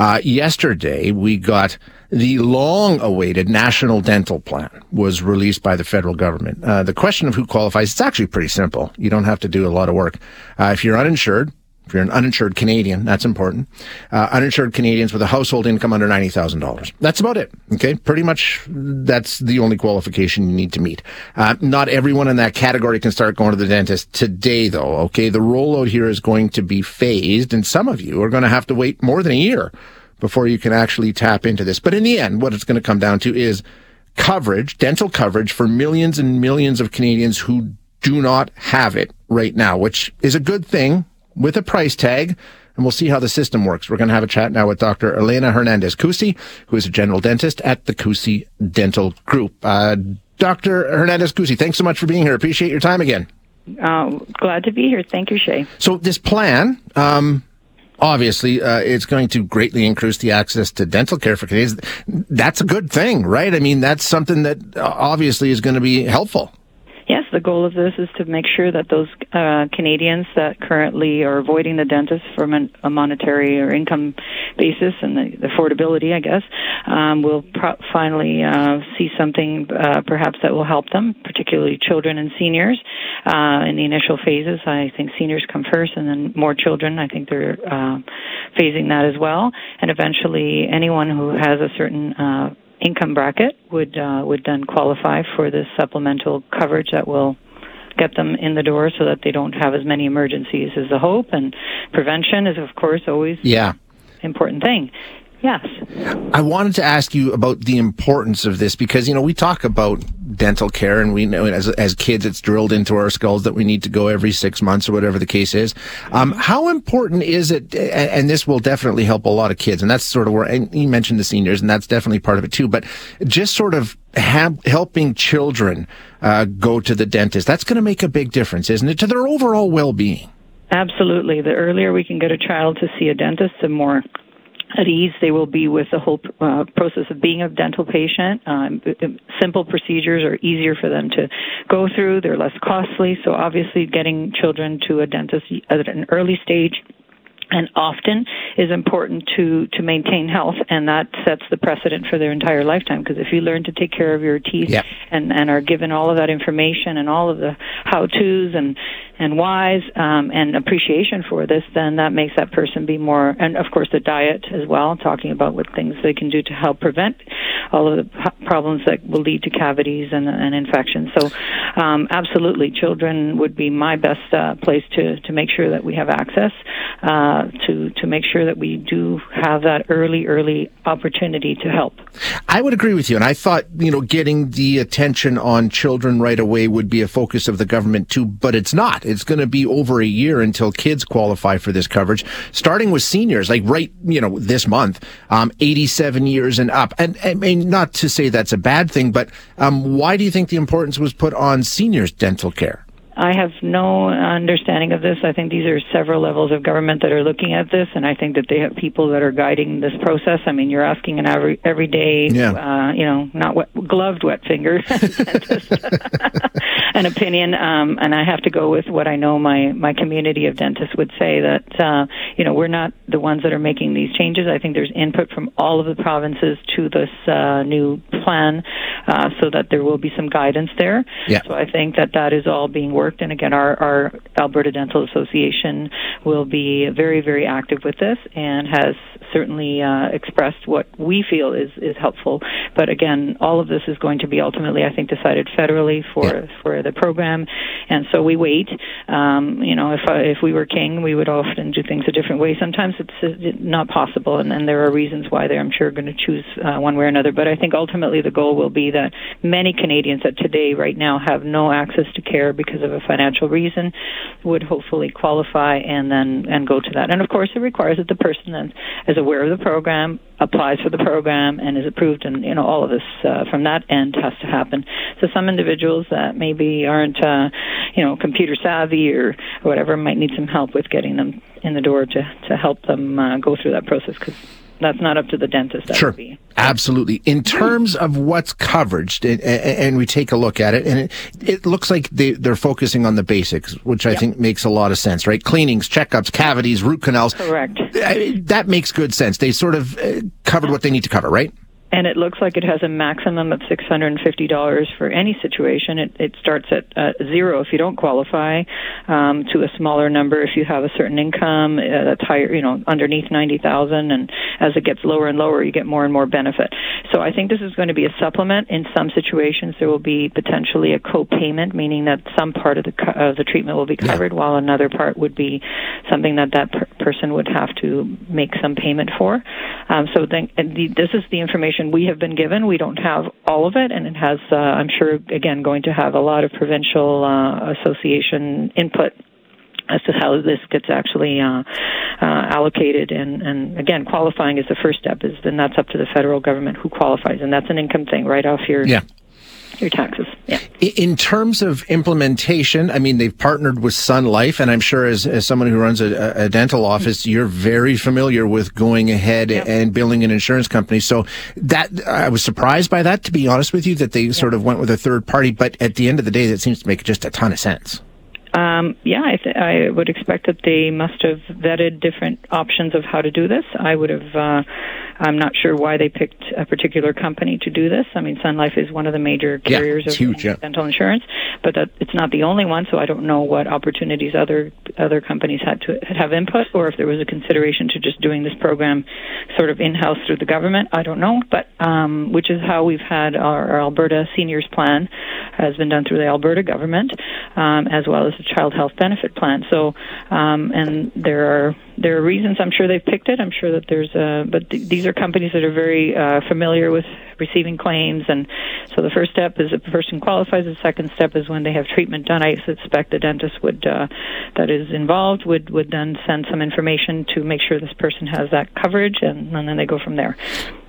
Uh, yesterday, we got the long-awaited National Dental Plan was released by the federal government. Uh, the question of who qualifies, it's actually pretty simple. You don't have to do a lot of work. Uh, if you're uninsured, if you're an uninsured Canadian, that's important. Uh, uninsured Canadians with a household income under $90,000. That's about it. Okay. Pretty much that's the only qualification you need to meet. Uh, not everyone in that category can start going to the dentist today, though. Okay. The rollout here is going to be phased, and some of you are going to have to wait more than a year before you can actually tap into this. But in the end, what it's going to come down to is coverage, dental coverage for millions and millions of Canadians who do not have it right now, which is a good thing with a price tag. And we'll see how the system works. We're going to have a chat now with Dr. Elena Hernandez Kucey, who is a general dentist at the Kucey Dental Group. Uh, Dr. Hernandez Kucey, thanks so much for being here. Appreciate your time again. Uh, glad to be here. Thank you, Shay. So this plan, um, obviously, uh, it's going to greatly increase the access to dental care for Canadians. That's a good thing, right? I mean, that's something that uh, obviously is going to be helpful yes, the goal of this is to make sure that those uh, Canadians that currently are avoiding the dentist from an, a monetary or income basis and the, the affordability, I guess, um, will pro- finally uh, see something uh, perhaps that will help them, particularly children and seniors uh, in the initial phases. I think seniors come first, and then more children. I think they're uh, phasing that as well, and eventually anyone who has a certain uh, income bracket would uh, would then qualify for this supplemental coverage that will get them in the door so that they don't have as many emergencies as the hope. And prevention is of course always yeah. important thing. Yes. I wanted to ask you about the importance of this because, you know, we talk about dental care and we know as, as kids, it's drilled into our skulls that we need to go every six months or whatever the case is. Um, how important is it? And this will definitely help a lot of kids. And that's sort of where, and you mentioned the seniors and that's definitely part of it too, but just sort of have, helping children, uh, go to the dentist. That's going to make a big difference, isn't it, to their overall well-being? Absolutely. The earlier we can get a child to see a dentist, the more at ease they will be with the whole uh, process of being a dental patient. Um, simple procedures are easier for them to go through. They're less costly. So obviously, getting children to a dentist at an early stage and often is important to to maintain health and that sets the precedent for their entire lifetime because if you learn to take care of your teeth yep. and and are given all of that information and all of the how to's and and wise um, and appreciation for this, then that makes that person be more, and of course the diet as well, talking about what things they can do to help prevent all of the problems that will lead to cavities and, and infections. So, um, absolutely, children would be my best uh, place to, to make sure that we have access uh, to to make sure that we do have that early early opportunity to help. I would agree with you, and I thought you know getting the attention on children right away would be a focus of the government too, but it's not it's going to be over a year until kids qualify for this coverage, starting with seniors, like right, you know, this month, um, 87 years and up. And I mean, not to say that's a bad thing, but um, why do you think the importance was put on seniors' dental care? I have no understanding of this. I think these are several levels of government that are looking at this, and I think that they have people that are guiding this process. I mean, you're asking an every everyday, yeah. uh, you know, not wet, gloved wet fingers, an opinion, um, and I have to go with what I know my my community of dentists would say that uh, you know we're not the ones that are making these changes. I think there's input from all of the provinces to this uh, new plan, uh, so that there will be some guidance there. Yeah. So I think that that is all being worked worked. And again, our, our Alberta Dental Association will be very, very active with this and has certainly uh, expressed what we feel is, is helpful. But again, all of this is going to be ultimately, I think, decided federally for yeah. for the program, and so we wait. Um, you know, if uh, if we were king, we would often do things a different way. Sometimes it's uh, not possible, and, and there are reasons why they're, I'm sure, going to choose uh, one way or another. But I think ultimately the goal will be that many Canadians that today, right now, have no access to care because of a financial reason, would hopefully qualify and then and go to that. And of course, it requires that the person then is aware of the program, applies for the program, and is approved. And you know, all of this uh, from that end has to happen. So some individuals that maybe aren't, uh, you know, computer savvy or whatever might need some help with getting them in the door to to help them uh, go through that process because that's not up to the dentist. That sure. Absolutely. In terms of what's covered, and we take a look at it, and it, it looks like they, are focusing on the basics, which I yep. think makes a lot of sense, right? Cleanings, checkups, cavities, root canals. Correct. That makes good sense. They sort of uh, covered what they need to cover, right? And it looks like it has a maximum of $650 for any situation. It, it starts at uh, zero if you don't qualify, um, to a smaller number if you have a certain income uh, that's higher, you know, underneath 90,000, and as it gets lower and lower, you get more and more benefit. So I think this is going to be a supplement. In some situations, there will be potentially a co-payment, meaning that some part of the co- of the treatment will be covered, yeah. while another part would be something that that per- person would have to make some payment for. Um, so then, the, this is the information we have been given. We don't have all of it, and it has, uh, I'm sure, again, going to have a lot of provincial uh, association input as to how this gets actually uh, uh, allocated. And, and again, qualifying is the first step. Is then that's up to the federal government who qualifies, and that's an income thing right off your yeah your taxes. Yeah. In terms of implementation, I mean, they've partnered with Sun Life, and I'm sure as, as someone who runs a, a dental office, you're very familiar with going ahead yep. and billing an insurance company. So that I was surprised by that, to be honest with you, that they yep. sort of went with a third party. But at the end of the day, that seems to make just a ton of sense. Um, yeah, I, th- I would expect that they must have vetted different options of how to do this. I would have. Uh, I'm not sure why they picked a particular company to do this. I mean, Sun Life is one of the major carriers yeah, of huge, yeah. dental insurance, but that it's not the only one. So I don't know what opportunities other other companies had to have input, or if there was a consideration to just doing this program sort of in house through the government. I don't know, but um, which is how we've had our, our Alberta Seniors Plan has been done through the Alberta government, um, as well as the Child Health Benefit Plan. So, um, and there are there are reasons. I'm sure they've picked it. I'm sure that there's, uh, but th- these are companies that are very uh, familiar with receiving claims, and so the first step is if a person qualifies. The second step is when they have treatment done. I suspect the dentist would uh, that is involved would would then send some information to make sure this person has that coverage, and, and then they go from there.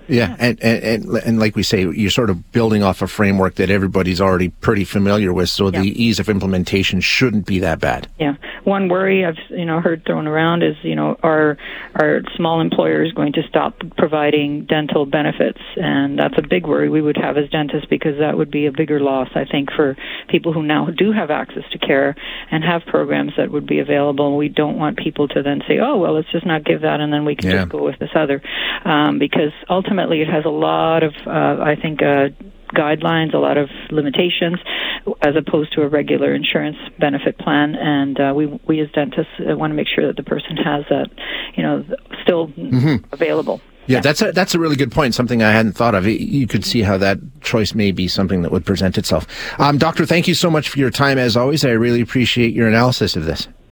Yeah, and, and, and like we say, you're sort of building off a framework that everybody's already pretty familiar with, so yeah. the ease of implementation shouldn't be that bad. Yeah, one worry I've you know heard thrown around is you know are are small employers going to stop providing dental benefits, and that's a big worry we would have as dentists because that would be a bigger loss I think for people who now do have access to care and have programs that would be available. We don't want people to then say, oh well, let's just not give that, and then we can yeah. just go with this other, um, because ultimately ultimately it has a lot of, uh, I think, uh, guidelines, a lot of limitations, as opposed to a regular insurance benefit plan. And uh, we we as dentists uh, want to make sure that the person has that, you know, still mm-hmm. available. Yeah, yeah, that's a that's a really good point. Something I hadn't thought of. You could see how that choice may be something that would present itself. Um, Doctor, thank you so much for your time as always. I really appreciate your analysis of this.